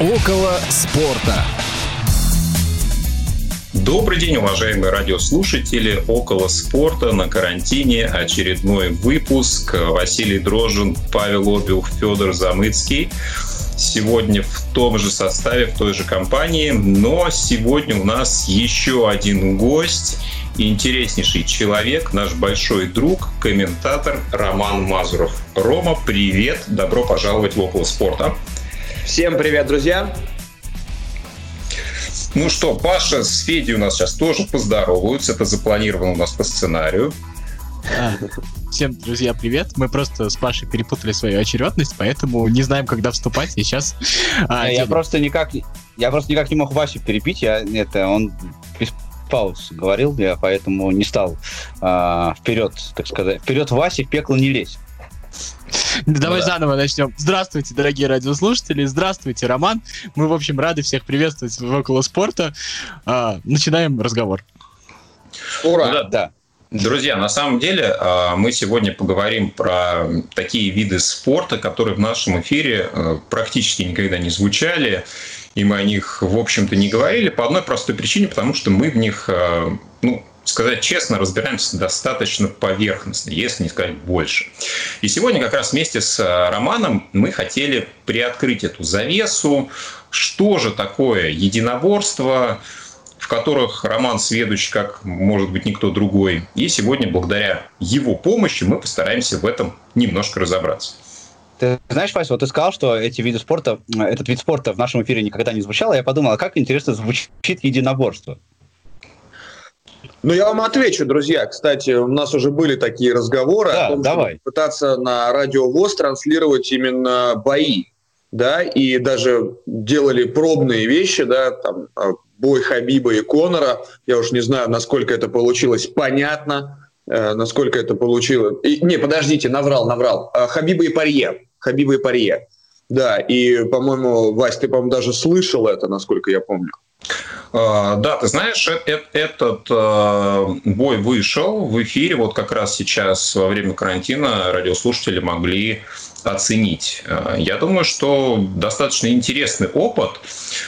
Около спорта. Добрый день, уважаемые радиослушатели. Около спорта на карантине очередной выпуск. Василий Дрожин, Павел Обиух, Федор Замыцкий. Сегодня в том же составе, в той же компании. Но сегодня у нас еще один гость интереснейший человек, наш большой друг, комментатор Роман Мазуров. Рома, привет, добро пожаловать в около спорта. Всем привет, друзья. Ну что, Паша с Федей у нас сейчас тоже поздороваются. Это запланировано у нас по сценарию. А, всем, друзья, привет. Мы просто с Пашей перепутали свою очередность, поэтому не знаем, когда вступать. И сейчас... А, я просто никак, я просто никак не мог Васю перепить. Я это он без пауз говорил, я поэтому не стал а, вперед, так сказать, вперед Васи в пекло не лезь. Давай ну, заново начнем. Здравствуйте, дорогие радиослушатели. Здравствуйте, Роман. Мы, в общем, рады всех приветствовать в около спорта. А, начинаем разговор. Ура! Ну, да. да. Друзья, на самом деле а, мы сегодня поговорим про такие виды спорта, которые в нашем эфире а, практически никогда не звучали, и мы о них, в общем-то, не говорили по одной простой причине, потому что мы в них, ну, сказать честно, разбираемся достаточно поверхностно, если не сказать больше. И сегодня как раз вместе с э, Романом мы хотели приоткрыть эту завесу, что же такое единоборство, в которых Роман сведущ, как, может быть, никто другой. И сегодня, благодаря его помощи, мы постараемся в этом немножко разобраться. Ты знаешь, Вася, вот ты сказал, что эти виды спорта, этот вид спорта в нашем эфире никогда не звучал, я подумал, а как интересно звучит единоборство? Ну, я вам отвечу, друзья. Кстати, у нас уже были такие разговоры да, о том, давай. чтобы пытаться на радио ВОЗ транслировать именно бои, да, и даже делали пробные вещи, да, там, а, бой Хабиба и Конора. Я уж не знаю, насколько это получилось понятно, э, насколько это получилось. И, не, подождите, наврал, наврал. А, Хабиба и Парье. Хабиба и Парье. Да, и, по-моему, Вась, ты, по-моему, даже слышал это, насколько я помню. А, да, ты знаешь, этот а, бой вышел в эфире вот как раз сейчас во время карантина радиослушатели могли оценить. А, я думаю, что достаточно интересный опыт.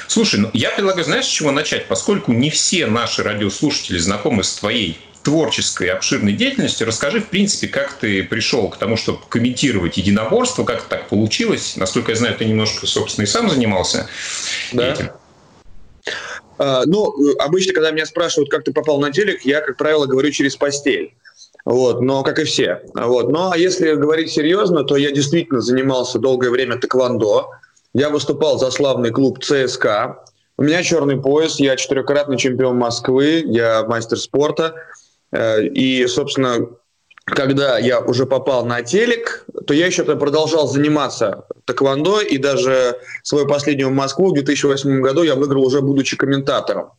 Слушай, ну, я предлагаю, знаешь, с чего начать? Поскольку не все наши радиослушатели знакомы с твоей творческой обширной деятельностью, расскажи, в принципе, как ты пришел к тому, чтобы комментировать единоборство, как так получилось. Насколько я знаю, ты немножко, собственно, и сам занимался да. этим. А, ну, обычно, когда меня спрашивают, как ты попал на телек, я, как правило, говорю через постель. Вот, но как и все. Вот. Но если говорить серьезно, то я действительно занимался долгое время тэквондо. Я выступал за славный клуб ЦСКА. У меня черный пояс, я четырехкратный чемпион Москвы, я мастер спорта. Э, и, собственно, когда я уже попал на телек, то я еще продолжал заниматься тэквондо, и даже свою последнюю Москву в 2008 году я выиграл уже будучи комментатором.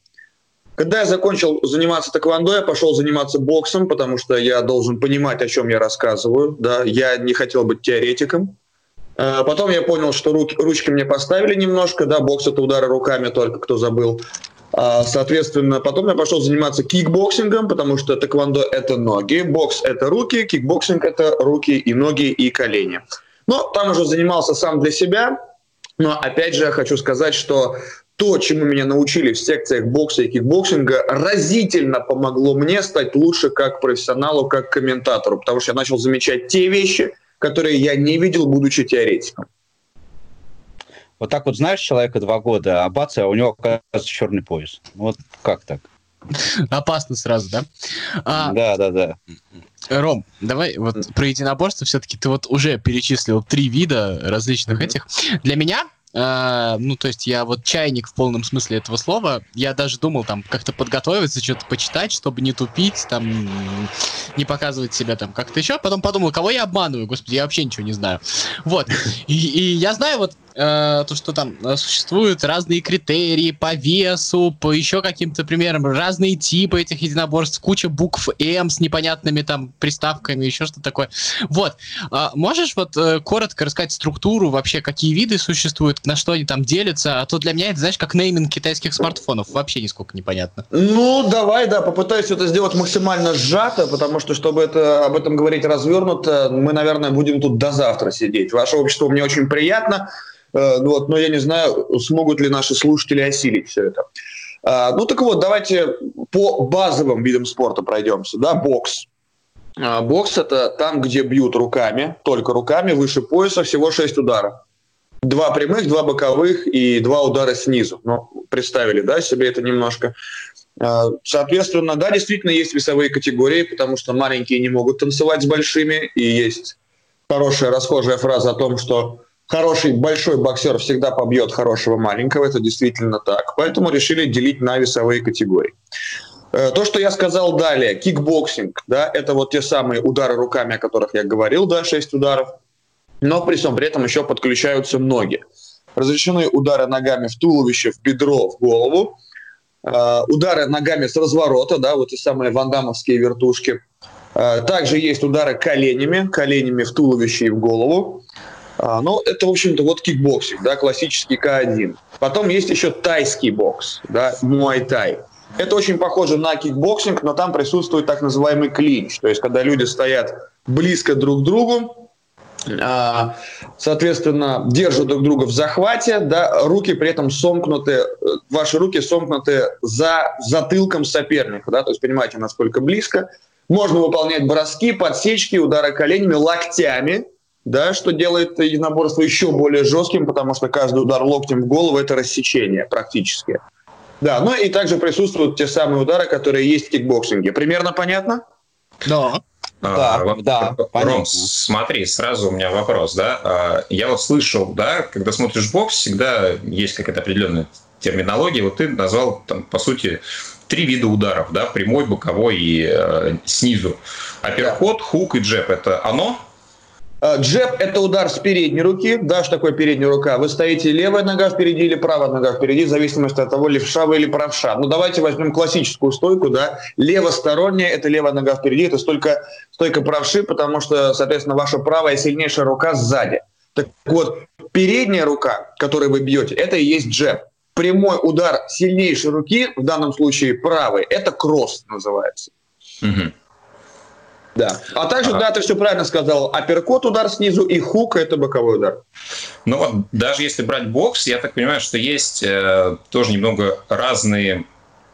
Когда я закончил заниматься тэквондо, я пошел заниматься боксом, потому что я должен понимать, о чем я рассказываю. Да? Я не хотел быть теоретиком. Э, потом я понял, что руки, ручки мне поставили немножко. Да, бокс это удары руками только, кто забыл. А, соответственно, потом я пошел заниматься кикбоксингом, потому что тэквондо – это ноги, бокс – это руки, кикбоксинг – это руки и ноги и колени. Но там уже занимался сам для себя. Но опять же я хочу сказать, что то, чему меня научили в секциях бокса и кикбоксинга, разительно помогло мне стать лучше как профессионалу, как комментатору, потому что я начал замечать те вещи, которые я не видел, будучи теоретиком. Вот так вот знаешь человека два года, а бац, а у него оказывается черный пояс. Вот как так? Опасно сразу, да? А, да, да, да. Ром, давай вот про единоборство все-таки ты вот уже перечислил три вида различных mm-hmm. этих. Для меня Uh, ну, то есть я вот чайник в полном смысле этого слова. Я даже думал там как-то подготовиться, что-то почитать, чтобы не тупить, там, не показывать себя там как-то еще. Потом подумал, кого я обманываю, господи, я вообще ничего не знаю. Вот. И, и я знаю вот э, то, что там э, существуют разные критерии по весу, по еще каким-то примерам, разные типы этих единоборств, куча букв М с непонятными там приставками, еще что-то такое. Вот. Э, можешь вот э, коротко рассказать структуру вообще, какие виды существуют, на что они там делятся? А то для меня это, знаешь, как нейминг китайских смартфонов. Вообще нисколько непонятно. Ну, давай, да, попытаюсь это сделать максимально сжато, потому что, чтобы это, об этом говорить развернуто, мы, наверное, будем тут до завтра сидеть. Ваше общество мне очень приятно. Э, вот, но я не знаю, смогут ли наши слушатели осилить все это. А, ну так вот, давайте по базовым видам спорта пройдемся. Да, бокс. А, бокс это там, где бьют руками, только руками, выше пояса, всего 6 ударов. Два прямых, два боковых и два удара снизу. Ну, представили, да, себе это немножко. А, соответственно, да, действительно есть весовые категории, потому что маленькие не могут танцевать с большими, и есть хорошая расхожая фраза о том, что хороший большой боксер всегда побьет хорошего маленького, это действительно так. Поэтому решили делить на весовые категории. Э, то, что я сказал далее, кикбоксинг, да, это вот те самые удары руками, о которых я говорил, да, 6 ударов, но при всем при этом еще подключаются ноги. Разрешены удары ногами в туловище, в бедро, в голову, э, удары ногами с разворота, да, вот те самые вандамовские вертушки. Э, также есть удары коленями, коленями в туловище и в голову. А, ну, это, в общем-то, вот кикбоксинг, да, классический К1. Потом есть еще тайский бокс, да, муай-тай. Это очень похоже на кикбоксинг, но там присутствует так называемый клинч. То есть, когда люди стоят близко друг к другу, а, соответственно, держат друг друга в захвате, да, руки при этом сомкнуты, ваши руки сомкнуты за затылком соперника, да, то есть понимаете, насколько близко. Можно выполнять броски, подсечки, удары коленями, локтями, да, что делает единоборство еще более жестким, потому что каждый удар локтем в голову – это рассечение практически. Да, ну и также присутствуют те самые удары, которые есть в кикбоксинге. Примерно понятно? Да. А, да, да, Ром, понятно. смотри, сразу у меня вопрос, да. А, я вот слышал, да, когда смотришь бокс, всегда есть какая-то определенная терминология. Вот ты назвал, там, по сути, три вида ударов, да, прямой, боковой и э, снизу. Апперкот, да. хук и джеб – это оно? Э, джеб – это удар с передней руки. Да, что такое передняя рука? Вы стоите левая нога впереди или правая нога впереди, в зависимости от того, левша вы или правша. Ну, давайте возьмем классическую стойку, да. Левосторонняя – это левая нога впереди, это стойка, стойка правши, потому что, соответственно, ваша правая сильнейшая рука сзади. Так вот, передняя рука, которой вы бьете, это и есть джеб. Прямой удар сильнейшей руки, в данном случае правой, это кросс называется. Угу. Да. А также, а... да, ты все правильно сказал. Апперкот удар снизу и хук это боковой удар. Ну вот, даже если брать бокс, я так понимаю, что есть э, тоже немного разные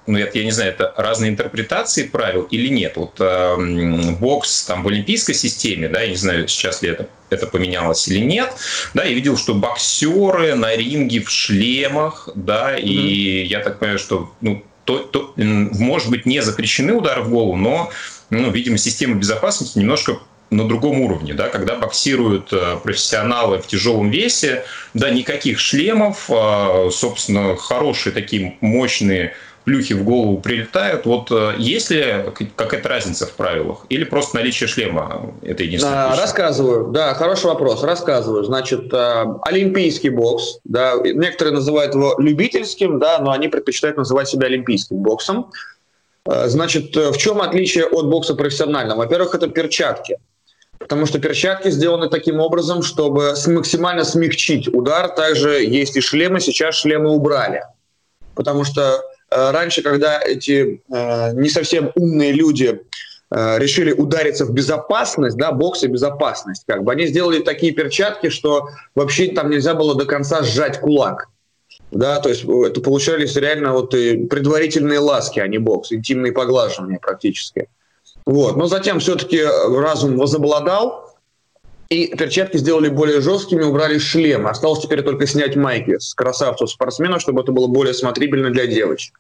ну, это, я не знаю, это разные интерпретации правил или нет. Вот э, бокс там в олимпийской системе, да, я не знаю, сейчас ли это, это поменялось или нет, да, я видел, что боксеры на ринге в шлемах, да, mm-hmm. и я так понимаю, что, ну, то, то, может быть, не запрещены удары в голову, но ну, видимо, система безопасности немножко на другом уровне, да, когда боксируют э, профессионалы в тяжелом весе, да, никаких шлемов, а, собственно, хорошие такие мощные плюхи в голову прилетают. Вот э, есть ли какая-то разница в правилах? Или просто наличие шлема это единственное? Да, рассказываю. Да, хороший вопрос. Рассказываю. Значит, э, олимпийский бокс, да, некоторые называют его любительским, да, но они предпочитают называть себя олимпийским боксом. Э, значит, э, в чем отличие от бокса профессионального? Во-первых, это перчатки. Потому что перчатки сделаны таким образом, чтобы максимально смягчить удар. Также есть и шлемы, сейчас шлемы убрали. Потому что э, раньше, когда эти э, не совсем умные люди э, решили удариться в безопасность, да, бокс и безопасность, как бы они сделали такие перчатки, что вообще там нельзя было до конца сжать кулак. Да, то есть э, это получались реально вот предварительные ласки, а не бокс, интимные поглаживания практически. Вот. Но затем все-таки разум возобладал, и перчатки сделали более жесткими, убрали шлем. Осталось теперь только снять майки с красавцев-спортсменов, чтобы это было более смотрибельно для девочек.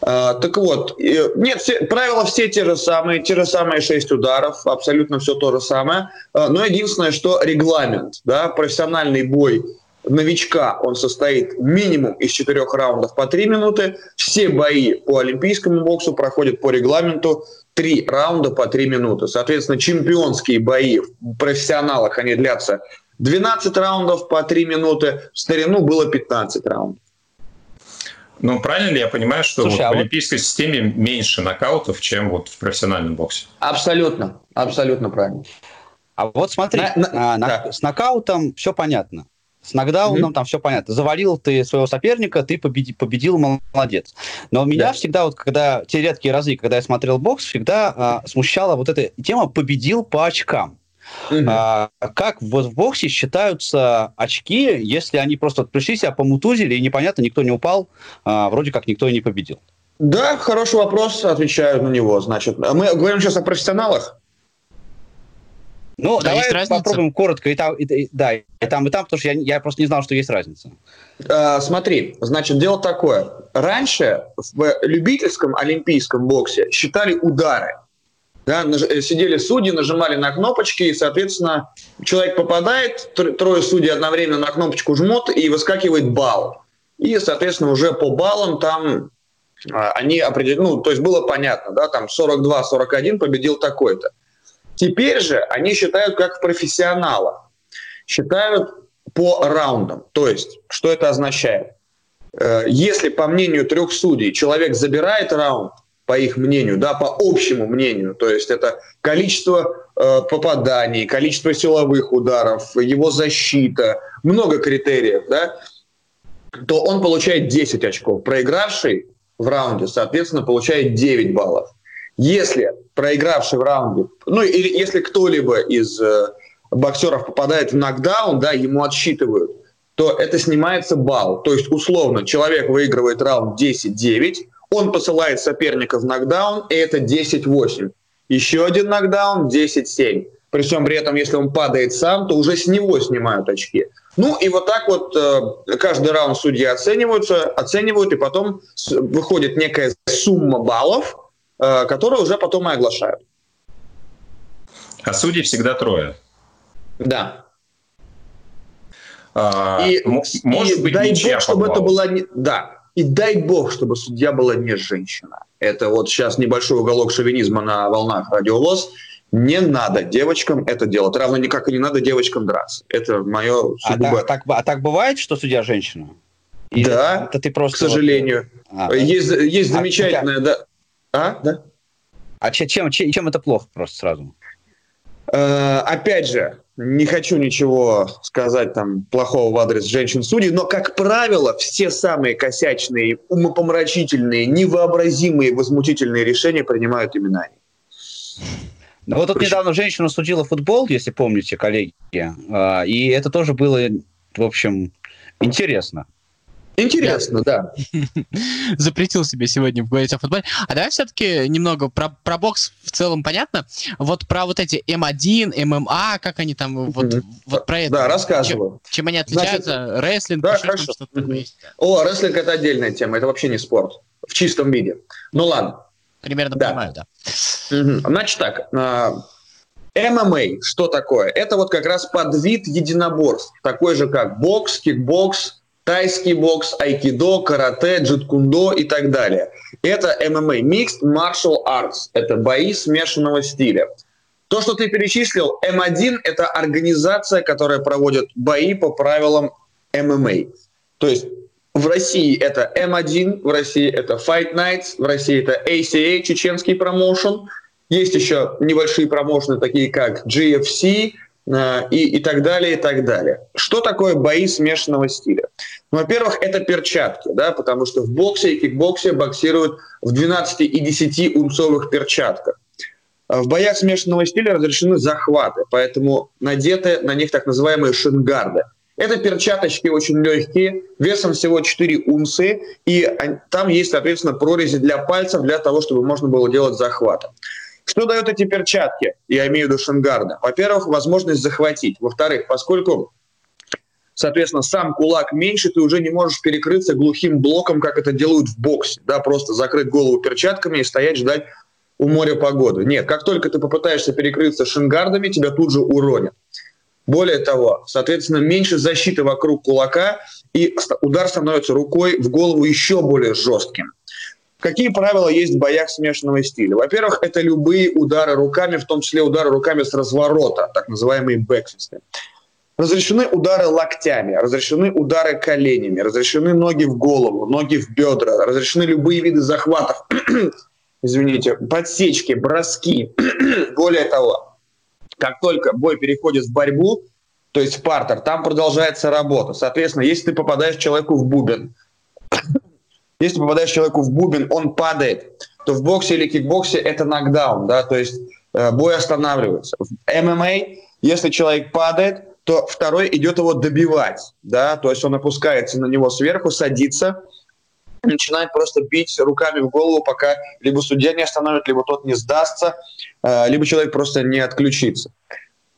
А, так вот, нет, все, правила все те же самые, те же самые шесть ударов, абсолютно все то же самое. А, но единственное, что регламент, да, профессиональный бой новичка он состоит минимум из четырех раундов по три минуты. Все бои по олимпийскому боксу проходят по регламенту три раунда по три минуты. Соответственно, чемпионские бои в профессионалах, они длятся 12 раундов по три минуты. В старину было 15 раундов. Ну, правильно ли я понимаю, что Слушай, вот а в олимпийской вот... системе меньше нокаутов, чем вот в профессиональном боксе? Абсолютно, абсолютно правильно. А вот смотри, на, на, а, на, да. с нокаутом все понятно. С нокдауном mm-hmm. там все понятно. Завалил ты своего соперника, ты победи, победил, молодец. Но меня да. всегда, вот когда те редкие разы, когда я смотрел бокс, всегда а, смущала вот эта тема «победил по очкам». Угу. А, как вот в боксе считаются очки, если они просто пришли себя помутузили, и непонятно, никто не упал, а, вроде как никто и не победил? Да, хороший вопрос, отвечаю на него. Значит, мы говорим сейчас о профессионалах. Ну, да, давай попробуем коротко. И там, и, и, да, и там, и там, потому что я, я просто не знал, что есть разница. А, смотри, значит, дело такое. Раньше в любительском олимпийском боксе считали удары. Да, э, сидели судьи, нажимали на кнопочки, и, соответственно, человек попадает, трое судей одновременно на кнопочку жмут, и выскакивает балл. И, соответственно, уже по баллам там а, они определили, ну, то есть было понятно, да, там 42-41 победил такой-то. Теперь же они считают как профессионала. Считают по раундам. То есть, что это означает? Э, если, по мнению трех судей, человек забирает раунд, по их мнению, да, по общему мнению, то есть это количество э, попаданий, количество силовых ударов, его защита, много критериев, да, то он получает 10 очков. Проигравший в раунде, соответственно, получает 9 баллов. Если проигравший в раунде, ну или если кто-либо из э, боксеров попадает в нокдаун, да, ему отсчитывают, то это снимается балл. То есть, условно, человек выигрывает раунд 10-9, он посылает соперника в нокдаун, и это 10-8. Еще один нокдаун 10-7. При всем при этом, если он падает сам, то уже с него снимают очки. Ну и вот так вот э, каждый раунд судьи оцениваются, оценивают, и потом выходит некая сумма баллов, э, которую уже потом и оглашают. А судьи всегда трое. Да. А, и, может и быть, дай бог, чтобы это была не... Да, и дай бог, чтобы судья была не женщина. Это вот сейчас небольшой уголок шовинизма на волнах радиовоз. Не надо девочкам это делать. Равно никак и не надо девочкам драться. Это мое сугубо... А, так, а так бывает, что судья женщина? Или да, это ты просто к сожалению. Вот... А, есть, есть а, замечательная... А, да. А, да? а чем, чем, чем это плохо просто сразу? Э, опять же, не хочу ничего сказать там плохого в адрес женщин-судей, но, как правило, все самые косячные, умопомрачительные, невообразимые, возмутительные решения принимают именно они. Ну, вот тут недавно женщина судила футбол, если помните, коллеги, а, и это тоже было, в общем, интересно. Интересно, да. Запретил себе сегодня говорить о футболе. А давай все-таки немного про, про бокс в целом понятно. Вот про вот эти М1, ММА, как они там, вот, mm-hmm. вот про это. Да, рассказываю. Чем, чем они отличаются? Значит, рестлинг, да, хорошо. что-то есть. О, рестлинг это отдельная тема, это вообще не спорт. В чистом виде. Ну ладно. Примерно да. понимаю, да. Mm-hmm. Значит так, а, ММА, что такое? Это вот как раз подвид единоборств, такой же как бокс, кикбокс, тайский бокс, айкидо, карате, джиткундо и так далее. Это ММА, Mixed Martial Arts, это бои смешанного стиля. То, что ты перечислил, М1 – это организация, которая проводит бои по правилам ММА. То есть в России это М1, в России это Fight Nights, в России это ACA, чеченский промоушен. Есть еще небольшие промоушены, такие как GFC, и, и так далее, и так далее. Что такое бои смешанного стиля? Ну, во-первых, это перчатки, да, потому что в боксе и кикбоксе боксируют в 12 и 10 унцовых перчатках. А в боях смешанного стиля разрешены захваты, поэтому надеты на них так называемые шингарды. Это перчаточки очень легкие, весом всего 4 унции, и там есть, соответственно, прорези для пальцев для того, чтобы можно было делать захваты. Что дают эти перчатки? Я имею в виду Шенгарда. Во-первых, возможность захватить. Во-вторых, поскольку соответственно, сам кулак меньше, ты уже не можешь перекрыться глухим блоком, как это делают в боксе, да, просто закрыть голову перчатками и стоять, ждать у моря погоды. Нет, как только ты попытаешься перекрыться шингардами, тебя тут же уронят. Более того, соответственно, меньше защиты вокруг кулака, и удар становится рукой в голову еще более жестким. Какие правила есть в боях смешанного стиля? Во-первых, это любые удары руками, в том числе удары руками с разворота, так называемые бэкфисты. Разрешены удары локтями, разрешены удары коленями, разрешены ноги в голову, ноги в бедра, разрешены любые виды захватов, извините, подсечки, броски. Более того, как только бой переходит в борьбу, то есть партер, там продолжается работа. Соответственно, если ты попадаешь человеку в бубен, если попадаешь человеку в бубен, он падает, то в боксе или кикбоксе это нокдаун, да, то есть э, бой останавливается. В ММА Если человек падает, то второй идет его добивать, да, то есть он опускается на него сверху, садится, начинает просто бить руками в голову, пока либо судья не остановит, либо тот не сдастся, э, либо человек просто не отключится.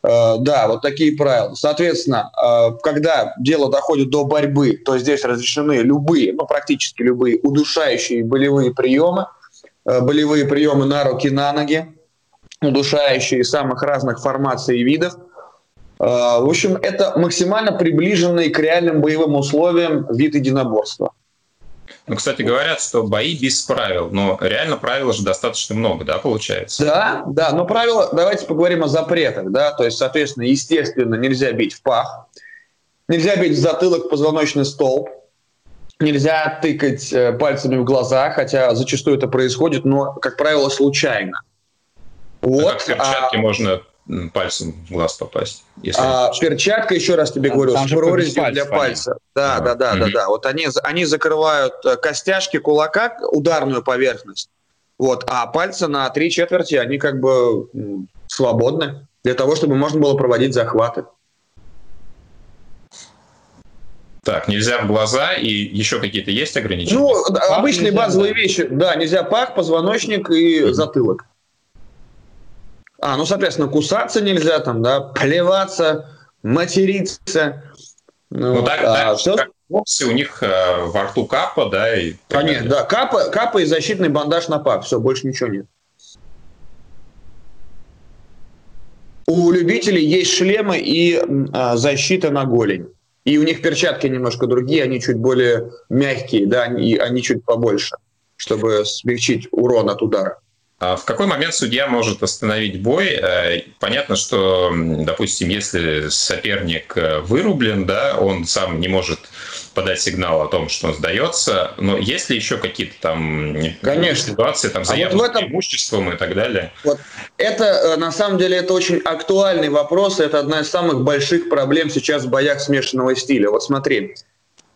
Э, да, вот такие правила. Соответственно, э, когда дело доходит до борьбы, то здесь разрешены любые, ну практически любые удушающие болевые приемы, болевые приемы на руки, на ноги, удушающие самых разных формаций и видов. В общем, это максимально приближенный к реальным боевым условиям вид единоборства. Ну, кстати, говорят, что бои без правил, но реально правил же достаточно много, да, получается? Да, да, но правила, давайте поговорим о запретах, да, то есть, соответственно, естественно, нельзя бить в пах, нельзя бить в затылок, позвоночный столб, нельзя тыкать э, пальцами в глаза, хотя зачастую это происходит, но, как правило, случайно. Вот. А как в перчатке а... можно пальцем в глаз попасть. Если а, перчатка, еще раз тебе говорю, с прорезью для пальца. Да, да, да, да, да. Вот они, они закрывают э, костяшки кулака, ударную поверхность. Вот, а пальцы на три четверти, они как бы свободны для того, чтобы можно было проводить захваты. Так, нельзя в глаза и еще какие-то есть ограничения? Ну, обычные базовые да. вещи. Да, нельзя пах, позвоночник и затылок. А, ну, соответственно, кусаться нельзя, там, да, плеваться, материться. Ну, ну так, а, так, все... как боксе, у них э, во рту капа, да? И Конечно, да, капа, капа и защитный бандаж на пах, все, больше ничего нет. У любителей есть шлемы и а, защита на голень. И у них перчатки немножко другие, они чуть более мягкие, да, они, они чуть побольше, чтобы смягчить урон от удара. А в какой момент судья может остановить бой? Э, понятно, что, допустим, если соперник э, вырублен, да, он сам не может подать сигнал о том, что он сдается, но есть ли еще какие-то там Конечно. ситуации, там, заявки а вот этом... имуществом и так далее? Вот это, э, на самом деле, это очень актуальный вопрос, это одна из самых больших проблем сейчас в боях смешанного стиля. Вот смотри,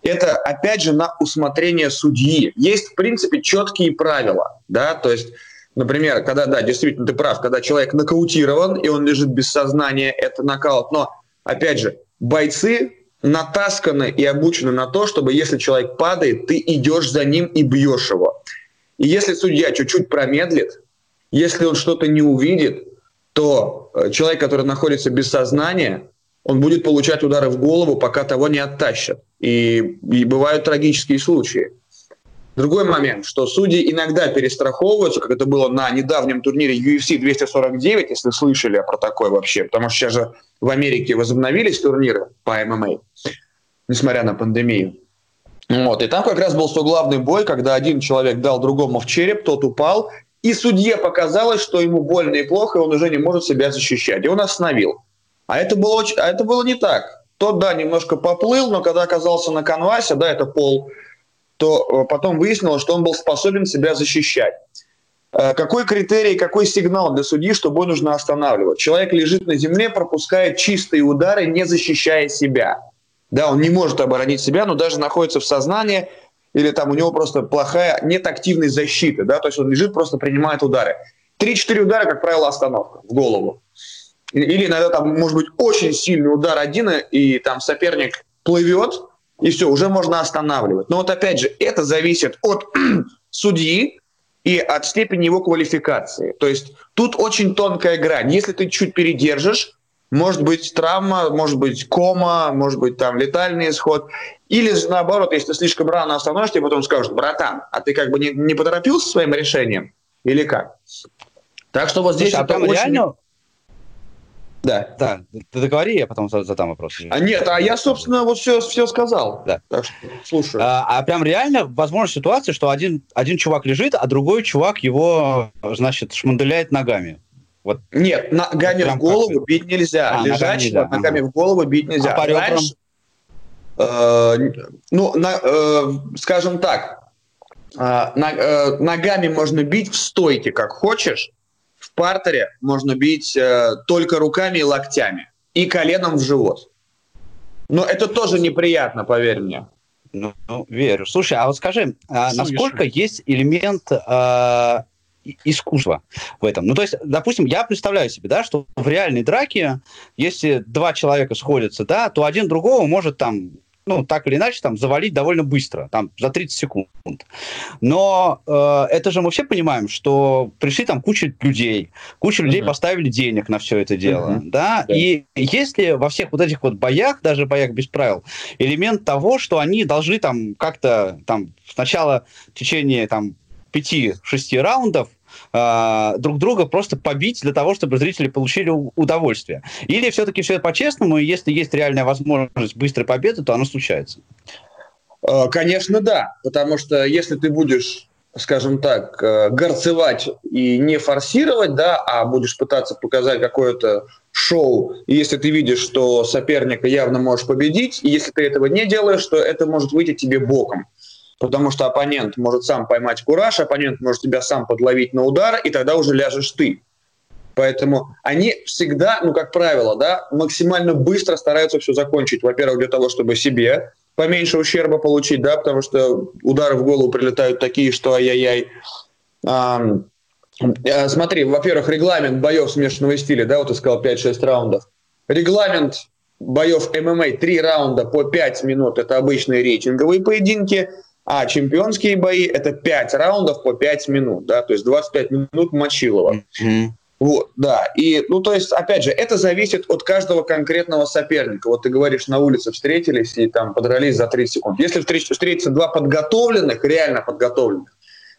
это, опять же, на усмотрение судьи. Есть, в принципе, четкие правила, да, то есть Например, когда, да, действительно, ты прав, когда человек нокаутирован, и он лежит без сознания, это нокаут. Но, опять же, бойцы натасканы и обучены на то, чтобы если человек падает, ты идешь за ним и бьешь его. И если судья чуть-чуть промедлит, если он что-то не увидит, то э, человек, который находится без сознания, он будет получать удары в голову, пока того не оттащат. И, и бывают трагические случаи. Другой момент, что судьи иногда перестраховываются, как это было на недавнем турнире UFC 249, если слышали про такое вообще, потому что сейчас же в Америке возобновились турниры по ММА, несмотря на пандемию. Вот, и там как раз был главный бой, когда один человек дал другому в череп, тот упал, и судье показалось, что ему больно и плохо, и он уже не может себя защищать, и он остановил. А это было, очень, а это было не так. Тот, да, немножко поплыл, но когда оказался на канвасе, да, это пол то э, потом выяснилось, что он был способен себя защищать. Э, какой критерий, какой сигнал для судьи, что бой нужно останавливать? Человек лежит на земле, пропускает чистые удары, не защищая себя. Да, он не может оборонить себя, но даже находится в сознании, или там у него просто плохая, нет активной защиты, да, то есть он лежит, просто принимает удары. Три-четыре удара, как правило, остановка в голову. Или иногда там может быть очень сильный удар один, и там соперник плывет, и все, уже можно останавливать. Но вот опять же, это зависит от судьи и от степени его квалификации. То есть тут очень тонкая грань. Если ты чуть передержишь, может быть травма, может быть кома, может быть там летальный исход. Или наоборот, если ты слишком рано остановишься, тебе потом скажут, братан, а ты как бы не, не поторопился своим решением? Или как? Так что вот здесь Слушай, а это очень... реально да. Да, ты договори, я потом задам вопрос. А нет, а я, собственно, вот все, все сказал. Да. Так что слушаю. А, а прям реально возможна ситуация, что один, один чувак лежит, а другой чувак его, значит, шманделяет ногами. Вот. Нет, ногами в голову как... бить нельзя. А, Лежачего ногами, ногами ага. в голову бить нельзя. А по ребрам? Раньше, э, ну, на, э, скажем так, э, на, э, ногами можно бить в стойке, как хочешь, в партере можно бить э, только руками и локтями. И коленом в живот. Но это тоже неприятно, поверь мне. Ну, ну верю. Слушай, а вот скажи, а насколько есть элемент э, искусство в этом. Ну, то есть, допустим, я представляю себе, да, что в реальной драке, если два человека сходятся, да, то один другого может там ну, так или иначе, там, завалить довольно быстро, там, за 30 секунд. Но э, это же мы все понимаем, что пришли там куча людей, куча людей uh-huh. поставили денег на все это дело, uh-huh. да? да, и если во всех вот этих вот боях, даже боях без правил, элемент того, что они должны там как-то там сначала в течение там 5-6 раундов э, друг друга просто побить для того, чтобы зрители получили удовольствие. Или все-таки все по-честному, и если есть реальная возможность быстрой победы, то оно случается? А, конечно, да. Потому что если ты будешь скажем так, э, горцевать и не форсировать, да, а будешь пытаться показать какое-то шоу, и если ты видишь, что соперника явно можешь победить, и если ты этого не делаешь, то это может выйти тебе боком потому что оппонент может сам поймать кураж, оппонент может тебя сам подловить на удар, и тогда уже ляжешь ты. Поэтому они всегда, ну, как правило, да, максимально быстро стараются все закончить. Во-первых, для того, чтобы себе поменьше ущерба получить, да, потому что удары в голову прилетают такие, что ай-яй-яй. А, смотри, во-первых, регламент боев смешанного стиля, да, вот ты сказал 5-6 раундов. Регламент боев ММА 3 раунда по 5 минут – это обычные рейтинговые поединки – а чемпионские бои это 5 раундов по 5 минут, да, то есть 25 минут Мочилова. Mm-hmm. Вот, да. И, ну, то есть, опять же, это зависит от каждого конкретного соперника. Вот ты говоришь, на улице встретились и там подрались за 30 секунд. Если встретятся два подготовленных, реально подготовленных,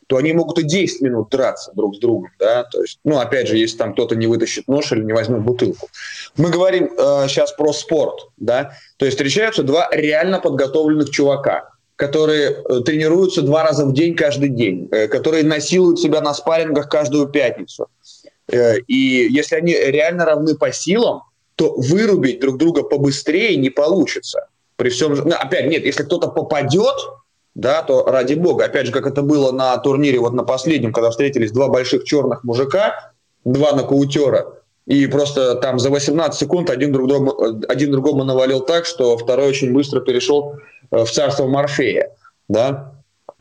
то они могут и 10 минут драться друг с другом, да, то есть, ну, опять же, если там кто-то не вытащит нож или не возьмет бутылку. Мы говорим э, сейчас про спорт, да, то есть встречаются два реально подготовленных чувака, которые э, тренируются два раза в день каждый день, э, которые насилуют себя на спаррингах каждую пятницу. Э, и если они реально равны по силам, то вырубить друг друга побыстрее не получится. При всем, ну, опять нет, если кто-то попадет, да, то ради бога. Опять же, как это было на турнире, вот на последнем, когда встретились два больших черных мужика, два нокаутера, и просто там за 18 секунд один, друг другому, один другому навалил так, что второй очень быстро перешел в царство Морфея, да,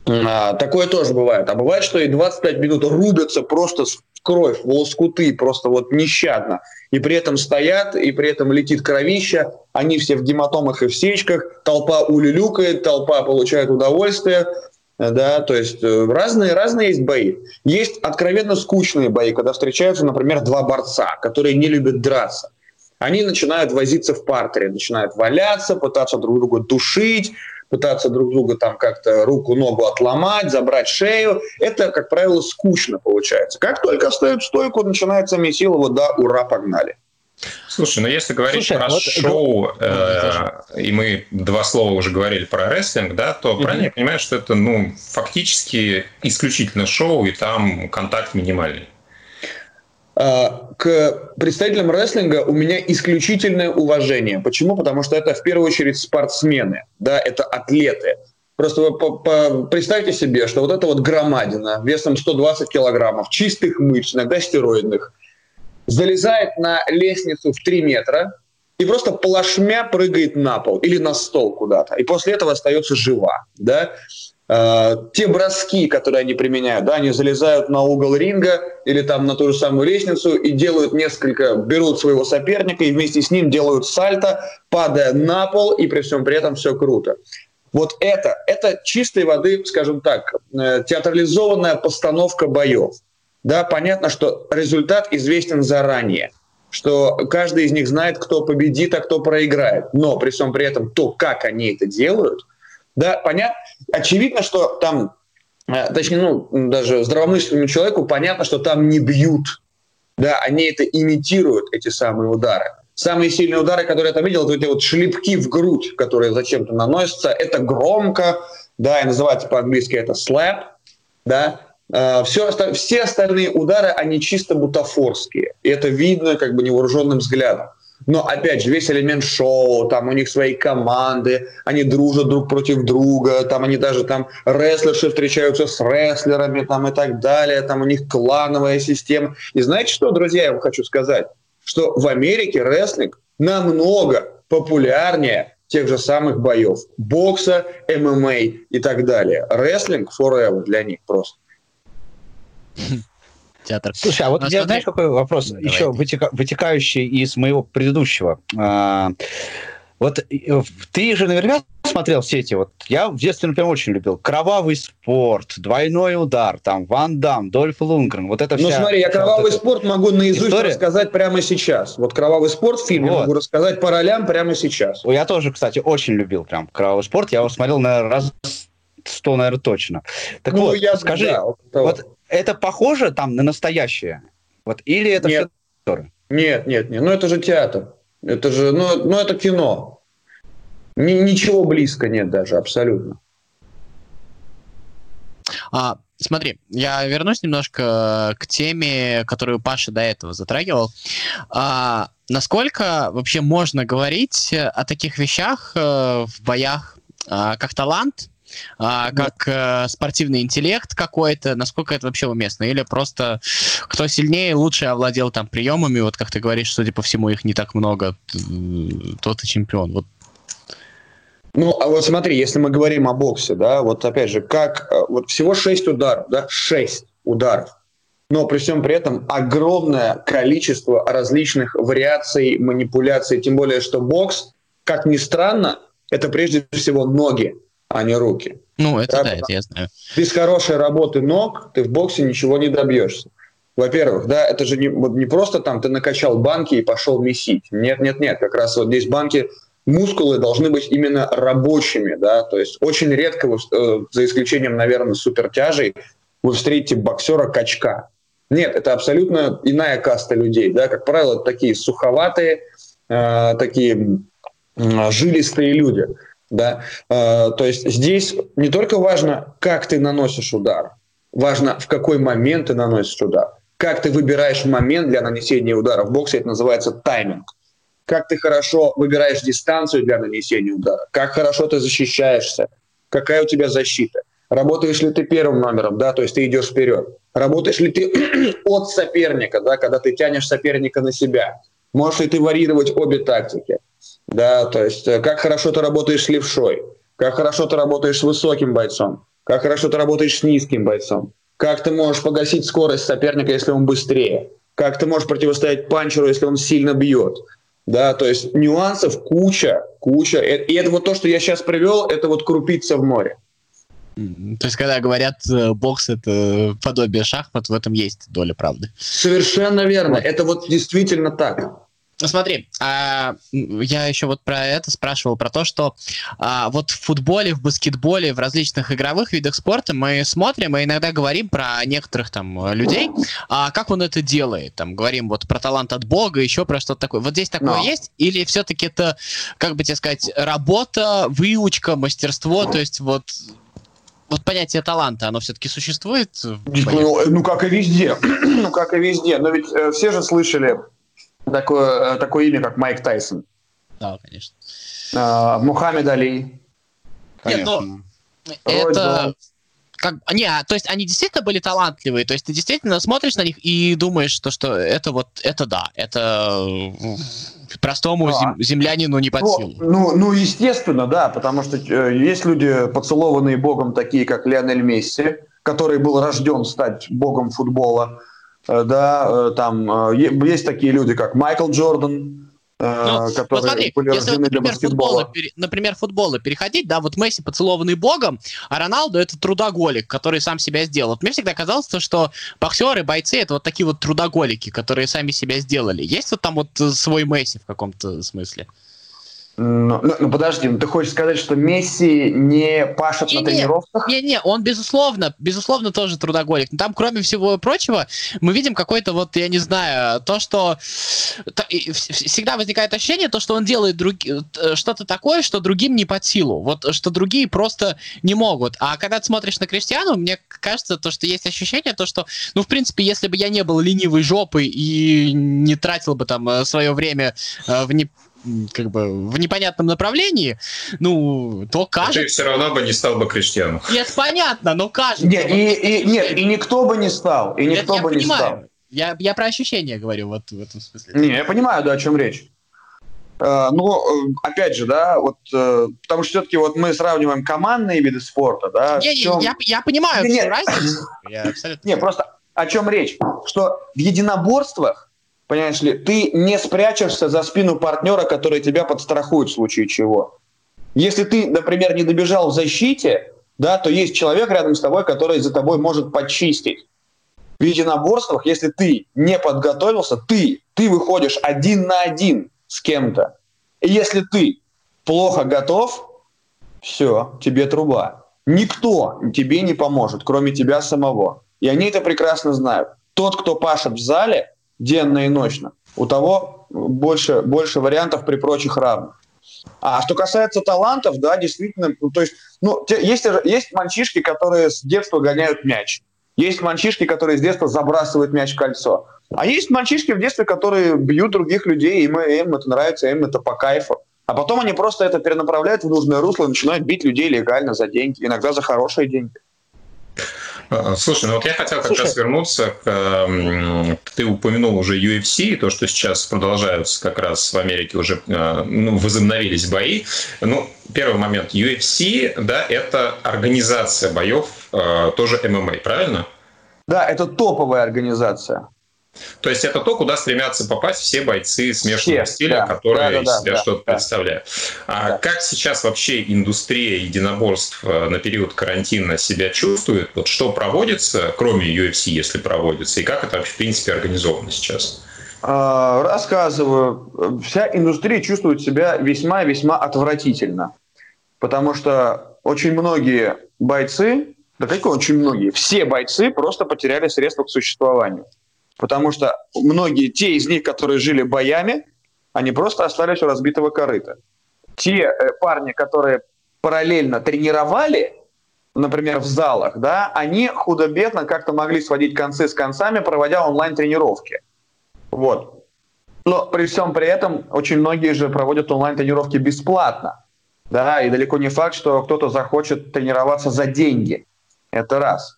а, такое тоже бывает. А бывает, что и 25 минут рубятся просто в кровь, в лоскуты, просто вот нещадно. И при этом стоят, и при этом летит кровища, они все в гематомах и в сечках, толпа улюлюкает, толпа получает удовольствие, да, то есть э, разные, разные есть бои. Есть откровенно скучные бои, когда встречаются, например, два борца, которые не любят драться они начинают возиться в партере, начинают валяться, пытаться друг друга душить, пытаться друг друга там как-то руку-ногу отломать, забрать шею. Это, как правило, скучно получается. Как только встают в стойку, начинается месило, вот да, ура, погнали. Слушай, ну если говорить Слушай, про вот, шоу, э, и мы два слова уже говорили про рестлинг, да, то mm правильно я понимаю, что это ну, фактически исключительно шоу, и там контакт минимальный? А, к представителям рестлинга у меня исключительное уважение. Почему? Потому что это в первую очередь спортсмены, да, это атлеты. Просто вы по, по, представьте себе, что вот эта вот громадина весом 120 килограммов, чистых мышц, иногда стероидных, залезает на лестницу в 3 метра и просто плашмя прыгает на пол или на стол куда-то. И после этого остается жива. Да? Э, те броски, которые они применяют, да, они залезают на угол ринга или там на ту же самую лестницу и делают несколько, берут своего соперника и вместе с ним делают сальто, падая на пол, и при всем при этом все круто. Вот это, это чистой воды, скажем так, э, театрализованная постановка боев. Да, понятно, что результат известен заранее, что каждый из них знает, кто победит, а кто проиграет. Но при всем при этом то, как они это делают – да, понятно. Очевидно, что там, э, точнее, ну, даже здравомыслящему человеку понятно, что там не бьют. Да, они это имитируют, эти самые удары. Самые сильные удары, которые я там видел, это эти вот шлепки в грудь, которые зачем-то наносятся. Это громко, да, и называется по-английски это slap, да. Э, все, все остальные удары, они чисто бутафорские. И это видно как бы невооруженным взглядом. Но, опять же, весь элемент шоу, там у них свои команды, они дружат друг против друга, там они даже там рестлерши встречаются с рестлерами там и так далее, там у них клановая система. И знаете что, друзья, я вам хочу сказать? Что в Америке рестлинг намного популярнее тех же самых боев. Бокса, ММА и так далее. Рестлинг forever для них просто. театр. Слушай, а вот я, знаешь, какой вопрос еще вытекающий из моего предыдущего? А, вот э, ты же наверняка смотрел все эти, вот я в детстве, например, очень любил «Кровавый спорт», «Двойной удар», там, Ван Дам, Дольф Лунгрен, вот это все. Ну смотри, я «Кровавый вот спорт» могу наизусть история. рассказать прямо сейчас. Вот «Кровавый спорт» в фильме вот. могу рассказать по ролям прямо сейчас. Я тоже, кстати, очень любил прям «Кровавый спорт», я его смотрел, наверное, раз сто, наверное, точно. Так ну, вот, я, скажи, да, вот, вот это похоже там на настоящее? Вот, или это нет. все Нет, нет, нет, ну это же театр. Это же, ну, ну это кино. Ни, ничего близко нет даже, абсолютно. А, смотри, я вернусь немножко к теме, которую Паша до этого затрагивал. А, насколько вообще можно говорить о таких вещах э, в боях, а, как талант, а, как э, спортивный интеллект какой-то, насколько это вообще уместно? Или просто кто сильнее, лучше овладел там приемами, вот как ты говоришь, судя по всему, их не так много, тот и чемпион. Вот. Ну, а вот смотри, если мы говорим о боксе, да, вот опять же, как э, вот всего 6 ударов, да, 6 ударов, но при всем при этом огромное количество различных вариаций, манипуляций, тем более, что бокс, как ни странно, это прежде всего ноги а не руки. Ну, это да, да это я знаю. Без хорошей работы ног ты в боксе ничего не добьешься. Во-первых, да, это же не, не просто там ты накачал банки и пошел месить. Нет, нет, нет, как раз вот здесь банки мускулы должны быть именно рабочими, да, то есть очень редко, вы, э, за исключением, наверное, супертяжей, вы встретите боксера-качка. Нет, это абсолютно иная каста людей, да, как правило, такие суховатые, э, такие э, жилистые люди. Да? Э, то есть здесь не только важно, как ты наносишь удар, важно, в какой момент ты наносишь удар. Как ты выбираешь момент для нанесения удара. В боксе это называется тайминг. Как ты хорошо выбираешь дистанцию для нанесения удара. Как хорошо ты защищаешься. Какая у тебя защита. Работаешь ли ты первым номером, да, то есть ты идешь вперед. Работаешь ли ты от соперника, да, когда ты тянешь соперника на себя. Можешь ли ты варьировать обе тактики да, то есть э, как хорошо ты работаешь с левшой, как хорошо ты работаешь с высоким бойцом, как хорошо ты работаешь с низким бойцом, как ты можешь погасить скорость соперника, если он быстрее, как ты можешь противостоять панчеру, если он сильно бьет. Да, то есть нюансов куча, куча. Э, и это вот то, что я сейчас привел, это вот крупица в море. То есть, когда говорят, э, бокс это подобие шахмат, в этом есть доля правды. Совершенно верно. Вот. Это вот действительно так. Ну смотри, а, я еще вот про это спрашивал, про то, что а, вот в футболе, в баскетболе, в различных игровых видах спорта мы смотрим и иногда говорим про некоторых там людей, а как он это делает, там говорим вот про талант от Бога, еще про что-то такое. Вот здесь такое no. есть? Или все-таки это, как бы тебе сказать, работа, выучка, мастерство, то есть вот вот понятие таланта, оно все-таки существует? Ну, ну, как и везде. ну, как и везде. Но ведь э, все же слышали такое, э, такое имя, как Майк Тайсон. Да, конечно. А, Мухаммед Али. Конечно. Нет, ну, это... Как, не, а, то есть они действительно были талантливые, то есть ты действительно смотришь на них и думаешь, что, что это вот, это да, это простому да. зем, землянину не под ну, силу. Ну, ну, естественно, да, потому что э, есть люди, поцелованные богом, такие как Лионель Месси, который был рожден стать богом футбола, Э, да, э, там э, есть такие люди, как Майкл Джордан, ну, которые вот смотри, были если вот, например, футбола, например, футбола переходить, да, вот Месси поцелованный богом, а Роналду это трудоголик, который сам себя сделал. Вот мне всегда казалось, что боксеры, бойцы это вот такие вот трудоголики, которые сами себя сделали. Есть вот там вот свой Месси в каком-то смысле? Ну, ну, ну подожди, ну ты хочешь сказать, что Месси не пашет не, на тренировках? Не-не, он безусловно, безусловно тоже трудоголик. Но там, кроме всего прочего, мы видим какой-то вот, я не знаю, то, что то, всегда возникает ощущение, то, что он делает друг, э, что-то такое, что другим не под силу. Вот что другие просто не могут. А когда ты смотришь на Криштиану, мне кажется, то, что есть ощущение, то, что, ну, в принципе, если бы я не был ленивой жопой и не тратил бы там э, свое время э, в не как бы в непонятном направлении, ну, то кажется... Ты все равно бы не стал бы Криштиану. Нет, понятно, но кажется... Нет, и, и, нет, и никто бы не стал, и никто бы не стал. Я, я про ощущения говорю вот в этом смысле. Не, я понимаю, да, о чем речь. Uh, ну, опять же, да, вот, uh, потому что все-таки вот мы сравниваем командные виды спорта, да. Не, не, чем... я, я понимаю не, нет. разницу. Я абсолютно... Не, просто о чем речь? то, что в единоборствах, понимаешь ли, ты не спрячешься за спину партнера, который тебя подстрахует в случае чего. Если ты, например, не добежал в защите, да, то есть человек рядом с тобой, который за тобой может почистить. В единоборствах, если ты не подготовился, ты, ты выходишь один на один с кем-то. И если ты плохо готов, все, тебе труба. Никто тебе не поможет, кроме тебя самого. И они это прекрасно знают. Тот, кто пашет в зале денно и ночно, у того больше, больше вариантов при прочих равных. А что касается талантов, да, действительно, ну, то есть, ну, есть, есть мальчишки, которые с детства гоняют мяч. Есть мальчишки, которые с детства забрасывают мяч в кольцо. А есть мальчишки в детстве, которые бьют других людей, и им, им это нравится, им это по кайфу. А потом они просто это перенаправляют в нужное русло и начинают бить людей легально за деньги, иногда за хорошие деньги. А, слушай, ну вот я хотел как Слушай. раз вернуться к... Ты упомянул уже UFC, то, что сейчас продолжаются как раз в Америке уже а, ну, возобновились бои. Ну, первый момент. UFC, да, это организация боев, а, тоже ММА, правильно? Да, это топовая организация. То есть это то, куда стремятся попасть все бойцы смешанного все, стиля, да, которые да, да, из себя да, что-то да, представляют. А да. как сейчас вообще индустрия единоборств э, на период карантина себя чувствует? Вот что проводится, кроме UFC, если проводится, и как это вообще в принципе организовано сейчас? А, рассказываю. Вся индустрия чувствует себя весьма-весьма отвратительно, потому что очень многие бойцы, да какие очень многие, все бойцы просто потеряли средства к существованию. Потому что многие, те из них, которые жили боями, они просто остались у разбитого корыта. Те э, парни, которые параллельно тренировали, например, в залах, да, они худо-бедно как-то могли сводить концы с концами, проводя онлайн-тренировки. Вот. Но при всем при этом очень многие же проводят онлайн-тренировки бесплатно. Да, и далеко не факт, что кто-то захочет тренироваться за деньги. Это раз.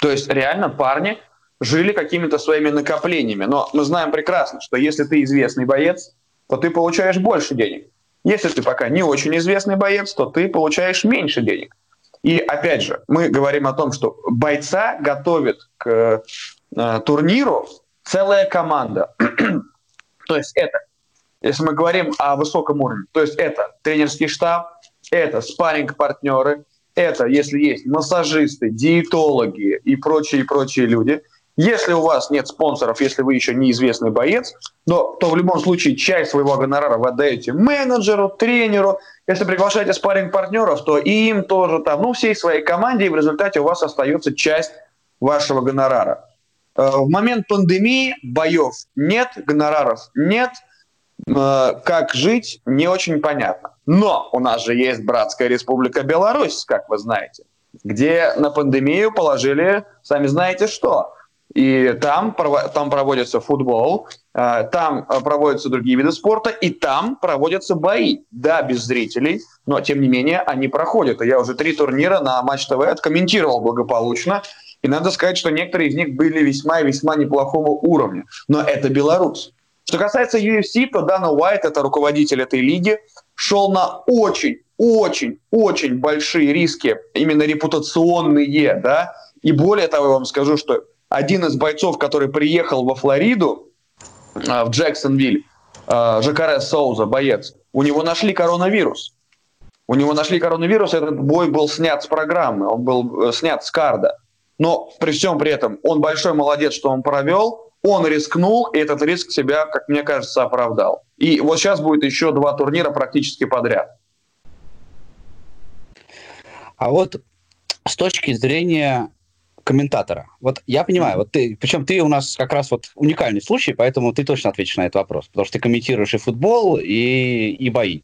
То есть реально парни жили какими-то своими накоплениями. Но мы знаем прекрасно, что если ты известный боец, то ты получаешь больше денег. Если ты пока не очень известный боец, то ты получаешь меньше денег. И опять же, мы говорим о том, что бойца готовит к э, турниру целая команда. то есть это, если мы говорим о высоком уровне, то есть это тренерский штаб, это спарринг-партнеры, это, если есть массажисты, диетологи и прочие, прочие люди – если у вас нет спонсоров, если вы еще неизвестный боец, но, то в любом случае часть своего гонорара вы отдаете менеджеру, тренеру. Если приглашаете спарринг партнеров, то и им тоже там, ну, всей своей команде, и в результате у вас остается часть вашего гонорара. Э, в момент пандемии боев нет, гонораров нет, э, как жить не очень понятно. Но у нас же есть братская республика Беларусь, как вы знаете, где на пандемию положили, сами знаете что – и там, там проводится футбол, э, там э, проводятся другие виды спорта, и там проводятся бои. Да, без зрителей, но тем не менее они проходят. Я уже три турнира на Матч ТВ откомментировал благополучно. И надо сказать, что некоторые из них были весьма и весьма неплохого уровня. Но это Беларусь. Что касается UFC, то Дана Уайт, это руководитель этой лиги, шел на очень, очень, очень большие риски, именно репутационные, да, и более того, я вам скажу, что один из бойцов, который приехал во Флориду, а, в Джексонвиль, а, Жакаре Соуза, боец, у него нашли коронавирус. У него нашли коронавирус, этот бой был снят с программы, он был э, снят с карда. Но при всем при этом он большой молодец, что он провел, он рискнул, и этот риск себя, как мне кажется, оправдал. И вот сейчас будет еще два турнира практически подряд. А вот с точки зрения комментатора. Вот я понимаю, вот ты, причем ты у нас как раз вот уникальный случай, поэтому ты точно ответишь на этот вопрос, потому что ты комментируешь и футбол, и, и бои.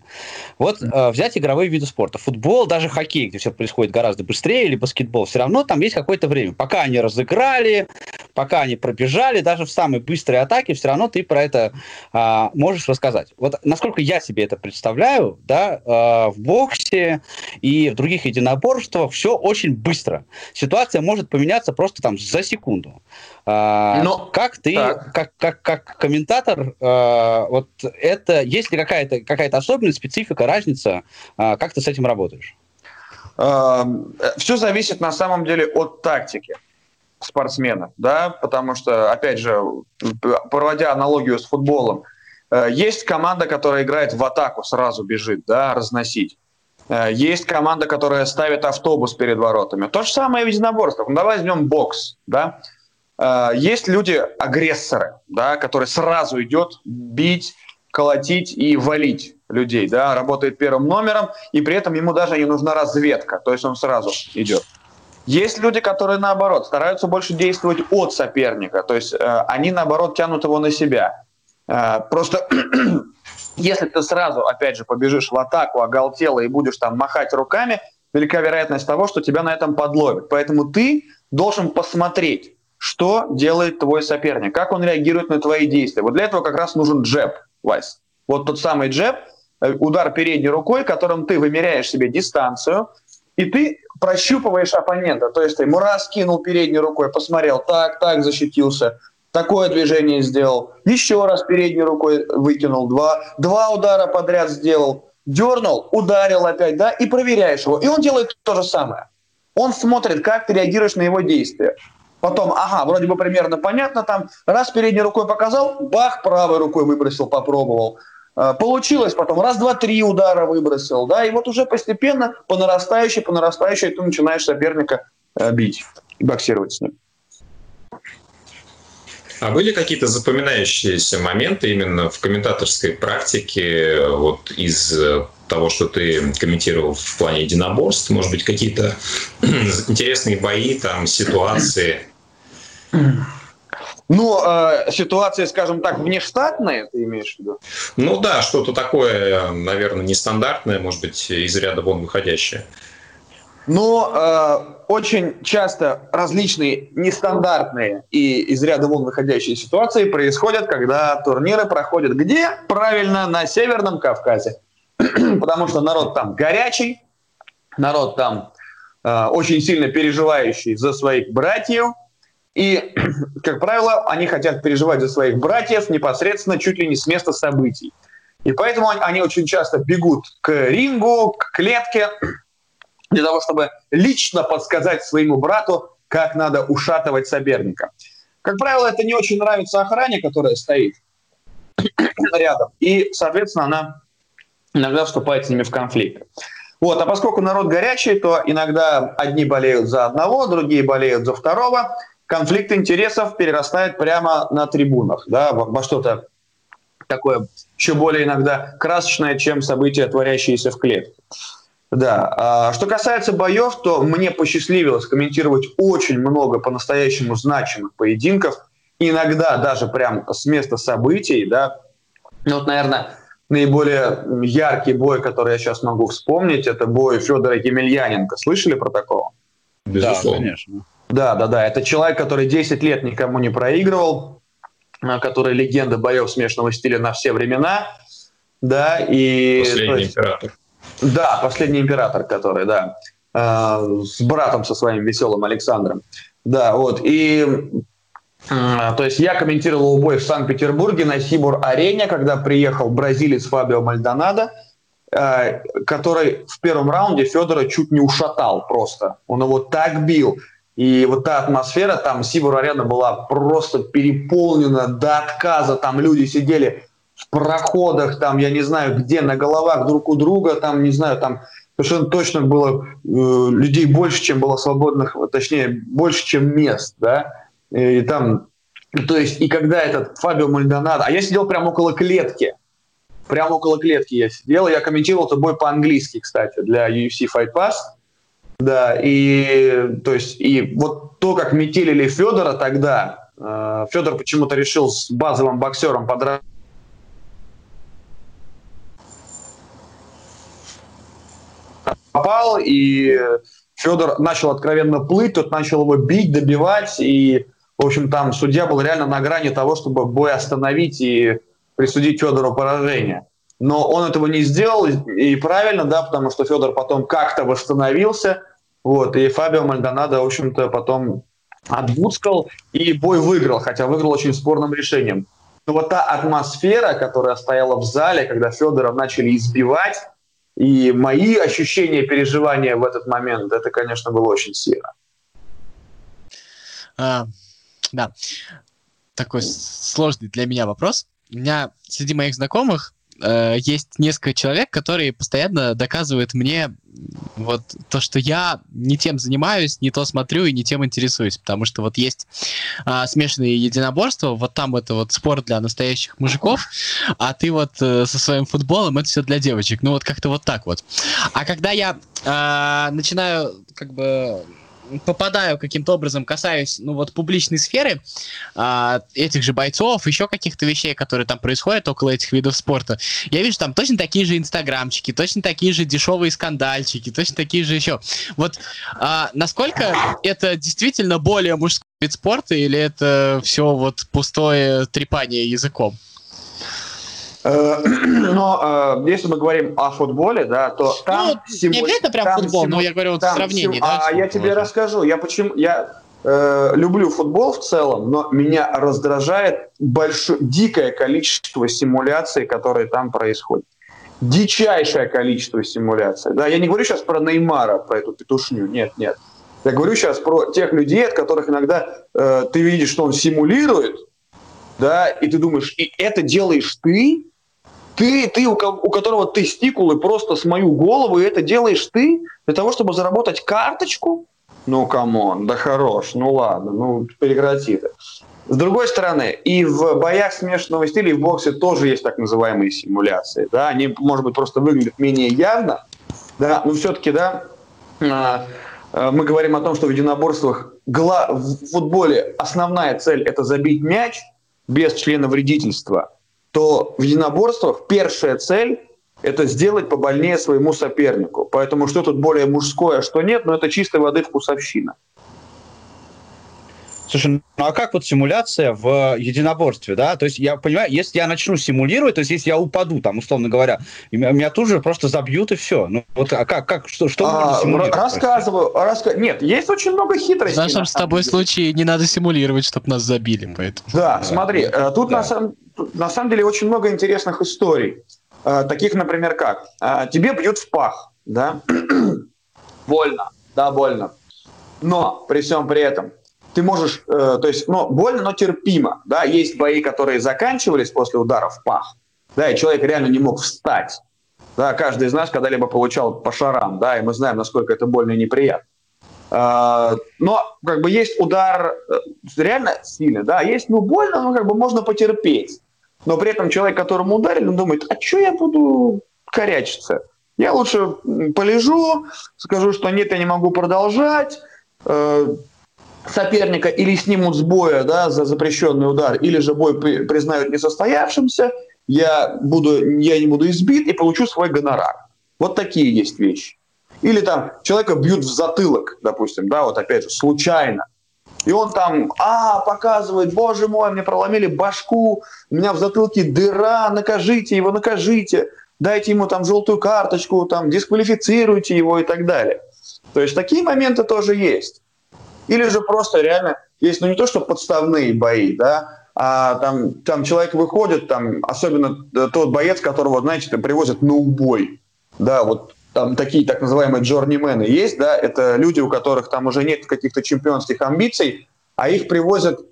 Вот э, взять игровые виды спорта. Футбол, даже хоккей, где все происходит гораздо быстрее, или баскетбол, все равно там есть какое-то время. Пока они разыграли, пока они пробежали, даже в самой быстрой атаке, все равно ты про это э, можешь рассказать. Вот насколько я себе это представляю, да, э, в боксе и в других единоборствах все очень быстро. Ситуация может поменяться меняться просто там за секунду. А, Но, как ты, как, как, как комментатор, а, вот это, есть ли какая-то какая особенность, специфика, разница, а, как ты с этим работаешь? Все зависит на самом деле от тактики. спортсменов, да, потому что, опять же, проводя аналогию с футболом, э, есть команда, которая играет в атаку, сразу бежит, да, разносить. Э, есть команда, которая ставит автобус перед воротами. То же самое в единоборствах. Ну, давай возьмем бокс, да. Э, есть люди-агрессоры, да, которые сразу идет бить, колотить и валить людей, да, работает первым номером, и при этом ему даже не нужна разведка, то есть он сразу идет. Есть люди, которые наоборот стараются больше действовать от соперника, то есть э, они наоборот тянут его на себя. Э, просто если ты сразу, опять же, побежишь в атаку, оголтело и будешь там махать руками, велика вероятность того, что тебя на этом подловят. Поэтому ты должен посмотреть, что делает твой соперник, как он реагирует на твои действия. Вот для этого как раз нужен джеб, Вайс. Вот тот самый джеб, э, удар передней рукой, которым ты вымеряешь себе дистанцию, и ты прощупываешь оппонента. То есть ты ему раз кинул передней рукой, посмотрел, так, так, защитился, такое движение сделал, еще раз передней рукой выкинул, два, два удара подряд сделал, дернул, ударил опять, да, и проверяешь его. И он делает то же самое. Он смотрит, как ты реагируешь на его действия. Потом, ага, вроде бы примерно понятно, там раз передней рукой показал, бах, правой рукой выбросил, попробовал. А, получилось потом, раз, два, три удара выбросил, да, и вот уже постепенно по нарастающей, по нарастающей ты начинаешь соперника э, бить и боксировать с ним. А были какие-то запоминающиеся моменты именно в комментаторской практике вот из э, того, что ты комментировал в плане единоборств, может быть, какие-то интересные бои, там, ситуации? Ну, э, ситуации, скажем так, внештатные, ты имеешь в виду? Ну да, что-то такое, наверное, нестандартное, может быть, из ряда вон выходящее. Но э, очень часто различные нестандартные и из ряда вон выходящие ситуации происходят, когда турниры проходят где? Правильно, на Северном Кавказе. потому что народ там горячий, народ там э, очень сильно переживающий за своих братьев, и, как правило, они хотят переживать за своих братьев непосредственно чуть ли не с места событий. И поэтому они очень часто бегут к рингу, к клетке, для того, чтобы лично подсказать своему брату, как надо ушатывать соперника. Как правило, это не очень нравится охране, которая стоит рядом. И, соответственно, она иногда вступает с ними в конфликт. Вот, а поскольку народ горячий, то иногда одни болеют за одного, другие болеют за второго. Конфликт интересов перерастает прямо на трибунах, да, во, что-то такое еще более иногда красочное, чем события, творящиеся в клетке. Да. А что касается боев, то мне посчастливилось комментировать очень много по-настоящему значимых поединков, иногда даже прям с места событий, да. Ну, вот, наверное, наиболее яркий бой, который я сейчас могу вспомнить, это бой Федора Емельяненко. Слышали про такого? Безусловно. Да, конечно. Да, да, да. Это человек, который 10 лет никому не проигрывал, а, который легенда боев смешанного стиля на все времена. Да, и... Последний есть, император. Да, последний император, который, да, э, с братом со своим веселым Александром. Да, вот. И то есть я комментировал бой в Санкт-Петербурге на Сибур-арене, когда приехал бразилец Фабио Мальдонадо, э, который в первом раунде Федора чуть не ушатал просто. Он его так бил. И вот та атмосфера, там Сибур-арена была просто переполнена до отказа. Там люди сидели в проходах, там, я не знаю, где, на головах друг у друга, там, не знаю, там совершенно точно было э, людей больше, чем было свободных, точнее, больше, чем мест, да, и там, то есть, и когда этот Фабио Мальдонадо, а я сидел прямо около клетки, прямо около клетки я сидел, я комментировал этот бой по-английски, кстати, для UFC Fight Pass, да, и то есть, и вот то, как метелили Федора тогда, э, Федор почему-то решил с базовым боксером подраться попал, и Федор начал откровенно плыть, тот начал его бить, добивать, и в общем, там судья был реально на грани того, чтобы бой остановить и присудить Федору поражение. Но он этого не сделал, и правильно, да, потому что Федор потом как-то восстановился, вот, и Фабио Мальдонадо, в общем-то, потом отбудскал и бой выиграл, хотя выиграл очень спорным решением. Но вот та атмосфера, которая стояла в зале, когда Федора начали избивать, и мои ощущения, переживания в этот момент, это, конечно, было очень сильно. А, да. Такой сложный для меня вопрос. У меня среди моих знакомых э, есть несколько человек, которые постоянно доказывают мне вот то, что я не тем занимаюсь, не то смотрю и не тем интересуюсь, потому что вот есть э, смешанные единоборства, вот там это вот спорт для настоящих мужиков, а ты вот э, со своим футболом это все для девочек, ну вот как-то вот так вот. А когда я э, начинаю как бы попадаю каким-то образом, касаюсь, ну вот, публичной сферы, а, этих же бойцов, еще каких-то вещей, которые там происходят около этих видов спорта, я вижу там точно такие же инстаграмчики, точно такие же дешевые скандальчики, точно такие же еще. Вот а, насколько это действительно более мужской вид спорта, или это все вот пустое трепание языком? Э, но э, если мы говорим о футболе, да, то там ну, симу... не обязательно прям футбол, симу... но я говорю вот в сравнении, сим... да. А я тебе расскажу, я почему я э, люблю футбол в целом, но меня раздражает большое дикое количество симуляций, которые там происходят. Дичайшее количество симуляций. Да, я не говорю сейчас про Неймара, про эту петушню, нет, нет. Я говорю сейчас про тех людей, от которых иногда э, ты видишь, что он симулирует, да, и ты думаешь, и это делаешь ты, ты, ты у, у которого тестикулы просто с мою голову, и это делаешь ты для того, чтобы заработать карточку? Ну, come on, да хорош, ну ладно, ну прекрати это. С другой стороны, и в боях смешанного стиля, и в боксе тоже есть так называемые симуляции. Да? Они, может быть, просто выглядят менее явно, да, но все-таки, да, а, а, мы говорим о том, что в единоборствах в футболе основная цель – это забить мяч без члена вредительства – то в единоборствах первая цель – это сделать побольнее своему сопернику. Поэтому что тут более мужское, а что нет, но это чистой воды вкусовщина. Слушай, ну а как вот симуляция в единоборстве, да? То есть я понимаю, если я начну симулировать, то есть если я упаду, там, условно говоря, меня тут же просто забьют и все. Ну вот а как, как что, что а, можно симулировать? Рассказываю, раска... нет, есть очень много хитростей. В нашем с тобой деле. случае не надо симулировать, чтобы нас забили, поэтому. Да, смотри, э, тут да. на самом на самом деле очень много интересных историй. Э, таких, например, как э, тебе бьют в пах, да, больно, да, больно. Но при всем при этом ты можешь, э, то есть, ну, больно, но терпимо, да, есть бои, которые заканчивались после удара в пах, да, и человек реально не мог встать, да, каждый из нас когда-либо получал по шарам, да, и мы знаем, насколько это больно и неприятно. Но как бы есть удар реально сильный, да, есть ну больно, но как бы можно потерпеть но при этом человек, которому ударили, он думает, а что я буду корячиться? Я лучше полежу, скажу, что нет, я не могу продолжать, э, соперника или снимут с боя да, за запрещенный удар, или же бой признают несостоявшимся, я, буду, я не буду избит и получу свой гонорар. Вот такие есть вещи. Или там человека бьют в затылок, допустим, да, вот опять же, случайно – и он там, а, показывает, боже мой, мне проломили башку, у меня в затылке дыра, накажите его, накажите, дайте ему там желтую карточку, там, дисквалифицируйте его и так далее. То есть такие моменты тоже есть. Или же просто реально есть, ну не то, что подставные бои, да, а там, там человек выходит, там, особенно тот боец, которого, знаете, привозят на убой. Да, вот там такие так называемые джорнимены есть, да, это люди, у которых там уже нет каких-то чемпионских амбиций, а их привозят э,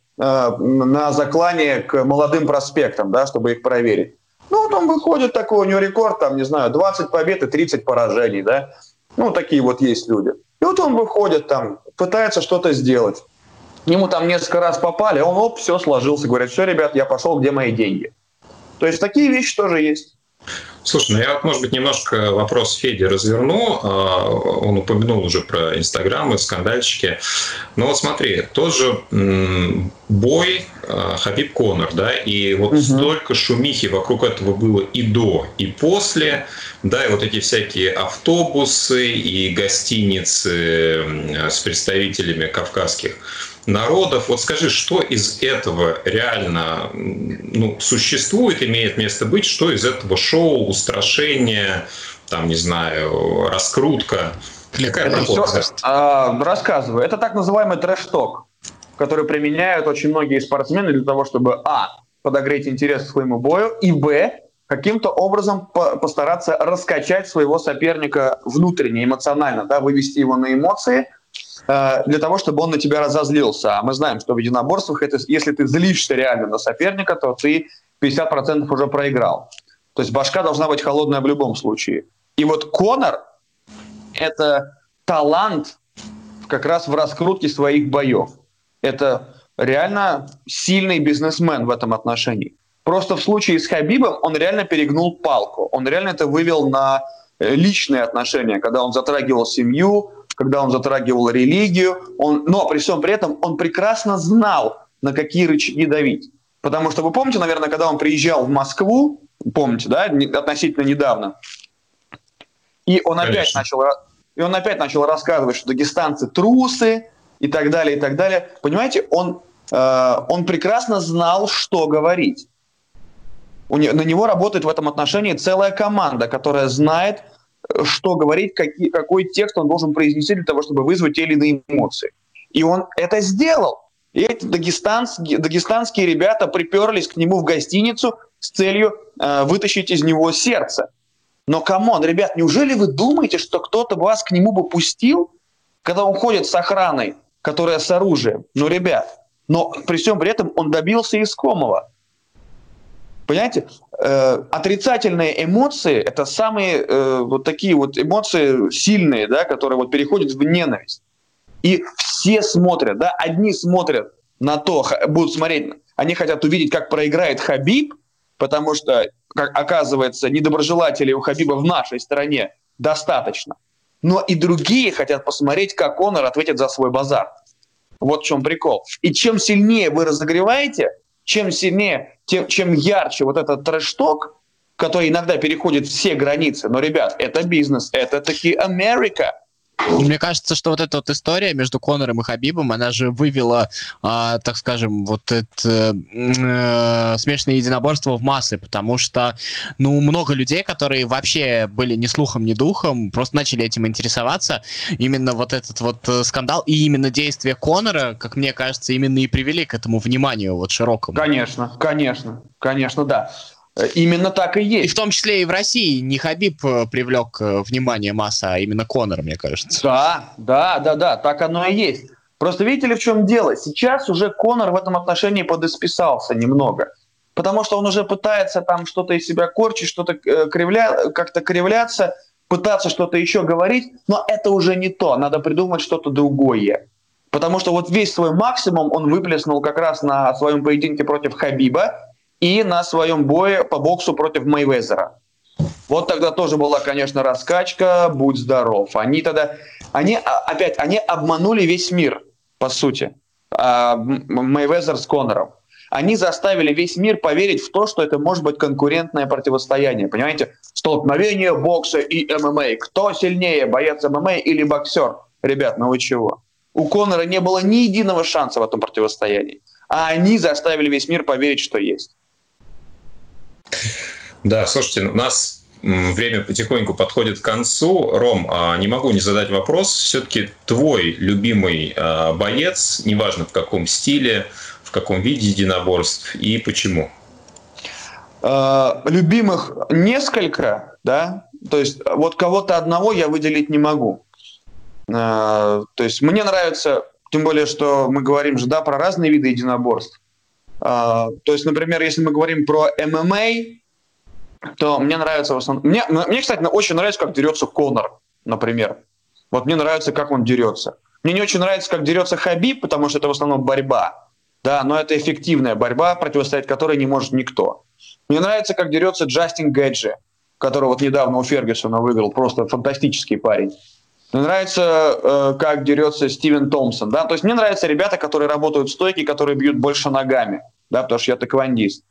на заклание к молодым проспектам, да, чтобы их проверить. Ну, вот он выходит такой, у него рекорд, там, не знаю, 20 побед и 30 поражений, да. Ну, такие вот есть люди. И вот он выходит там, пытается что-то сделать. Ему там несколько раз попали, он, оп, все сложился, говорит, все, ребят, я пошел, где мои деньги? То есть такие вещи тоже есть. Слушай, ну я вот, может быть, немножко вопрос Феди разверну. А, он упомянул уже про Инстаграм и скандальчики. Но вот смотри, тоже бой а, Хабиб Конор, да, и вот угу. столько шумихи вокруг этого было и до, и после, да, и вот эти всякие автобусы и гостиницы с представителями кавказских народов. Вот скажи, что из этого реально ну, существует, имеет место быть, что из этого шоу, устрашение, там, не знаю, раскрутка? Какая это а, рассказываю. Это так называемый трэш-ток, который применяют очень многие спортсмены для того, чтобы, а, подогреть интерес к своему бою, и, б, каким-то образом по постараться раскачать своего соперника внутренне, эмоционально, да, вывести его на эмоции – для того, чтобы он на тебя разозлился. А мы знаем, что в единоборствах, это, если ты злишься реально на соперника, то ты 50% уже проиграл. То есть башка должна быть холодная в любом случае. И вот Конор – это талант как раз в раскрутке своих боев. Это реально сильный бизнесмен в этом отношении. Просто в случае с Хабибом он реально перегнул палку. Он реально это вывел на э, личные отношения, когда он затрагивал семью, когда он затрагивал религию. Он, но при всем при этом он прекрасно знал, на какие рычаги давить. Потому что вы помните, наверное, когда он приезжал в Москву, помните, да, относительно недавно, и он опять начал, и он опять начал рассказывать, что дагестанцы трусы и так далее, и так далее. Понимаете, он, э, он прекрасно знал, что говорить. У не, на него работает в этом отношении целая команда, которая знает, что говорить, какие, какой текст он должен произнести для того, чтобы вызвать те или иные эмоции. И он это сделал. И эти дагестанские, дагестанские ребята приперлись к нему в гостиницу с целью э, вытащить из него сердце. Но, come on, ребят, неужели вы думаете, что кто-то вас к нему бы пустил, когда он ходит с охраной, которая с оружием? Ну, ребят, но при всем при этом он добился искомого. Понимаете, э, отрицательные эмоции это самые э, вот такие вот эмоции сильные, да, которые вот переходят в ненависть. И все смотрят, да, одни смотрят на то, будут смотреть, они хотят увидеть, как проиграет Хабиб, потому что, как оказывается, недоброжелателей у Хабиба в нашей стране достаточно. Но и другие хотят посмотреть, как Конор ответит за свой базар. Вот в чем прикол. И чем сильнее вы разогреваете, чем сильнее, тем, чем ярче вот этот трэш-ток, который иногда переходит все границы. Но, ребят, это бизнес, это таки Америка. Мне кажется, что вот эта вот история между Конором и Хабибом, она же вывела, э, так скажем, вот это э, смешанное единоборство в массы, потому что, ну, много людей, которые вообще были ни слухом, ни духом, просто начали этим интересоваться. Именно вот этот вот э, скандал и именно действия Конора, как мне кажется, именно и привели к этому вниманию вот широкому. Конечно, конечно, конечно, да. Именно так и есть. И в том числе и в России не Хабиб э, привлек э, внимание масса, а именно Конор, мне кажется. Да, да, да, да, так оно и есть. Просто видите ли, в чем дело? Сейчас уже Конор в этом отношении подосписался немного. Потому что он уже пытается там что-то из себя корчить, что-то э, кривля... как-то кривляться, пытаться что-то еще говорить, но это уже не то. Надо придумать что-то другое. Потому что вот весь свой максимум он выплеснул как раз на своем поединке против Хабиба, и на своем бое по боксу против Мейвезера. Вот тогда тоже была, конечно, раскачка, будь здоров. Они тогда, они а, опять, они обманули весь мир, по сути, а, Мейвезер с Конором. Они заставили весь мир поверить в то, что это может быть конкурентное противостояние. Понимаете? Столкновение бокса и ММА. Кто сильнее, боец ММА или боксер? Ребят, ну вы чего? У Конора не было ни единого шанса в этом противостоянии. А они заставили весь мир поверить, что есть. Да, слушайте, у нас время потихоньку подходит к концу. Ром, а, не могу не задать вопрос. Все-таки твой любимый а, боец, неважно в каком стиле, в каком виде единоборств и почему? А, любимых несколько, да. То есть вот кого-то одного я выделить не могу. То есть мне нравится, тем более, что мы говорим же, да, про разные виды единоборств. А, то есть, например, если мы говорим про ММА, то мне нравится в основном... Мне, мне, кстати, очень нравится, как дерется Конор, например. Вот мне нравится, как он дерется. Мне не очень нравится, как дерется Хабиб, потому что это в основном борьба. Да, но это эффективная борьба, противостоять которой не может никто. Мне нравится, как дерется Джастин Гэджи, который вот недавно у Фергюсона выиграл. Просто фантастический парень. Мне нравится, э, как дерется Стивен Томпсон. Да? То есть мне нравятся ребята, которые работают в стойке, которые бьют больше ногами, да, потому что я тэквондист.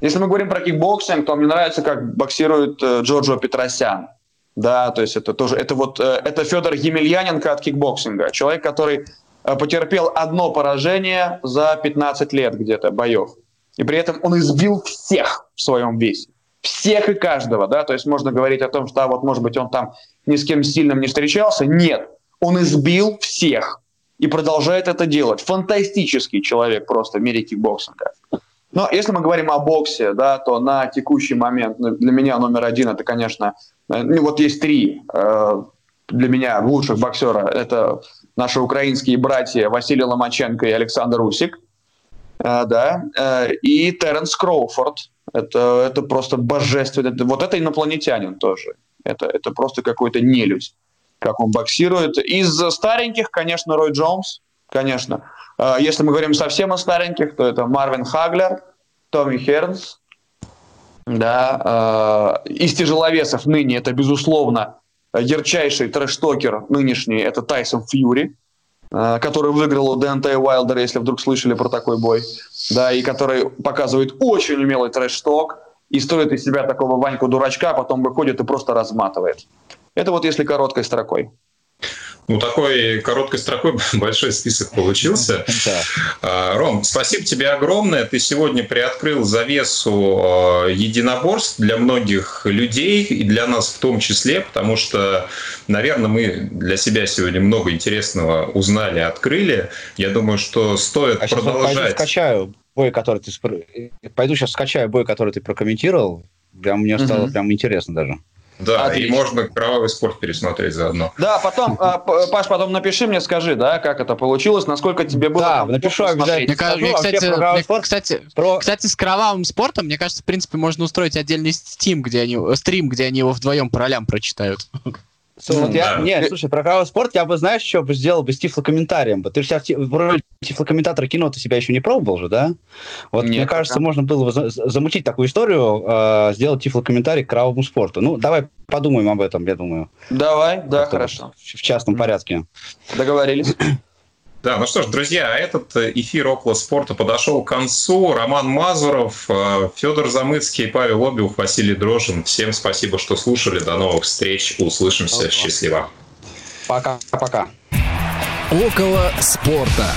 Если мы говорим про кикбоксинг, то мне нравится, как боксирует э, Джорджо Петросян. Да, то есть это тоже, это вот, э, это Федор Емельяненко от кикбоксинга. Человек, который э, потерпел одно поражение за 15 лет где-то боев. И при этом он избил всех в своем весе всех и каждого, да, то есть можно говорить о том, что, а вот, может быть, он там ни с кем сильным не встречался. Нет, он избил всех и продолжает это делать. Фантастический человек просто в мире кикбоксинга. Но если мы говорим о боксе, да, то на текущий момент ну, для меня номер один это, конечно, ну, вот есть три. Э, для меня лучших боксера. Это наши украинские братья Василий Ломаченко и Александр Усик. Э, да. Э, и Теренс Кроуфорд. Это, это просто божественно. Вот это инопланетянин тоже. Это, это просто какой-то нелюдь, как он боксирует. Из стареньких, конечно, Рой Джонс, конечно. Э, если мы говорим совсем о стареньких, то это Марвин Хаглер, Томми Хернс. Да. Из тяжеловесов ныне это, безусловно, ярчайший трэш-токер нынешний, это Тайсон Фьюри. Э, который выиграл у Деонтея Уайлдера, если вдруг слышали про такой бой, да, и который показывает очень умелый трэш-ток и строит из себя такого Ваньку-дурачка, а потом выходит и просто разматывает. Это вот если короткой строкой. Ну, такой короткой строкой большой список получился. А, Ром, спасибо тебе огромное. Ты сегодня приоткрыл завесу а, единоборств для многих людей и для нас в том числе, потому что, наверное, мы для себя сегодня много интересного узнали, открыли. Я думаю, что стоит а продолжать. Пойду скачаю бой, который ты... Пойду сейчас скачаю бой, который ты прокомментировал. Прям мне стало угу. прям интересно даже. Да, Отлично. и можно кровавый спорт пересмотреть заодно. Да, потом, а, Паш, потом напиши мне, скажи, да, как это получилось, насколько тебе было. Да, напишу обязательно. Мне, кстати, мне, кстати, про... кстати, с кровавым спортом, мне кажется, в принципе, можно устроить отдельный стим, где они, стрим, где они его вдвоем по ролям прочитают. So, вот я, да. Не, слушай, про кровавый спорт я бы, знаешь, что бы сделал бы с тифлокомментарием. Ты же себя в роли тифлокомментатора кино ты себя еще не пробовал же, да? Вот Нет, мне кажется, пока. можно было бы замутить такую историю, э, сделать тифлокомментарий к кровавому спорту. Ну, давай подумаем об этом, я думаю. Давай, да, хорошо. В частном порядке. Договорились. Да, ну что ж, друзья, этот эфир около спорта подошел к концу. Роман Мазуров, э, Федор Замыцкий, Павел Обиух, Василий Дрожин. Всем спасибо, что слушали. До новых встреч. Услышимся. Счастливо. Пока-пока. Около спорта.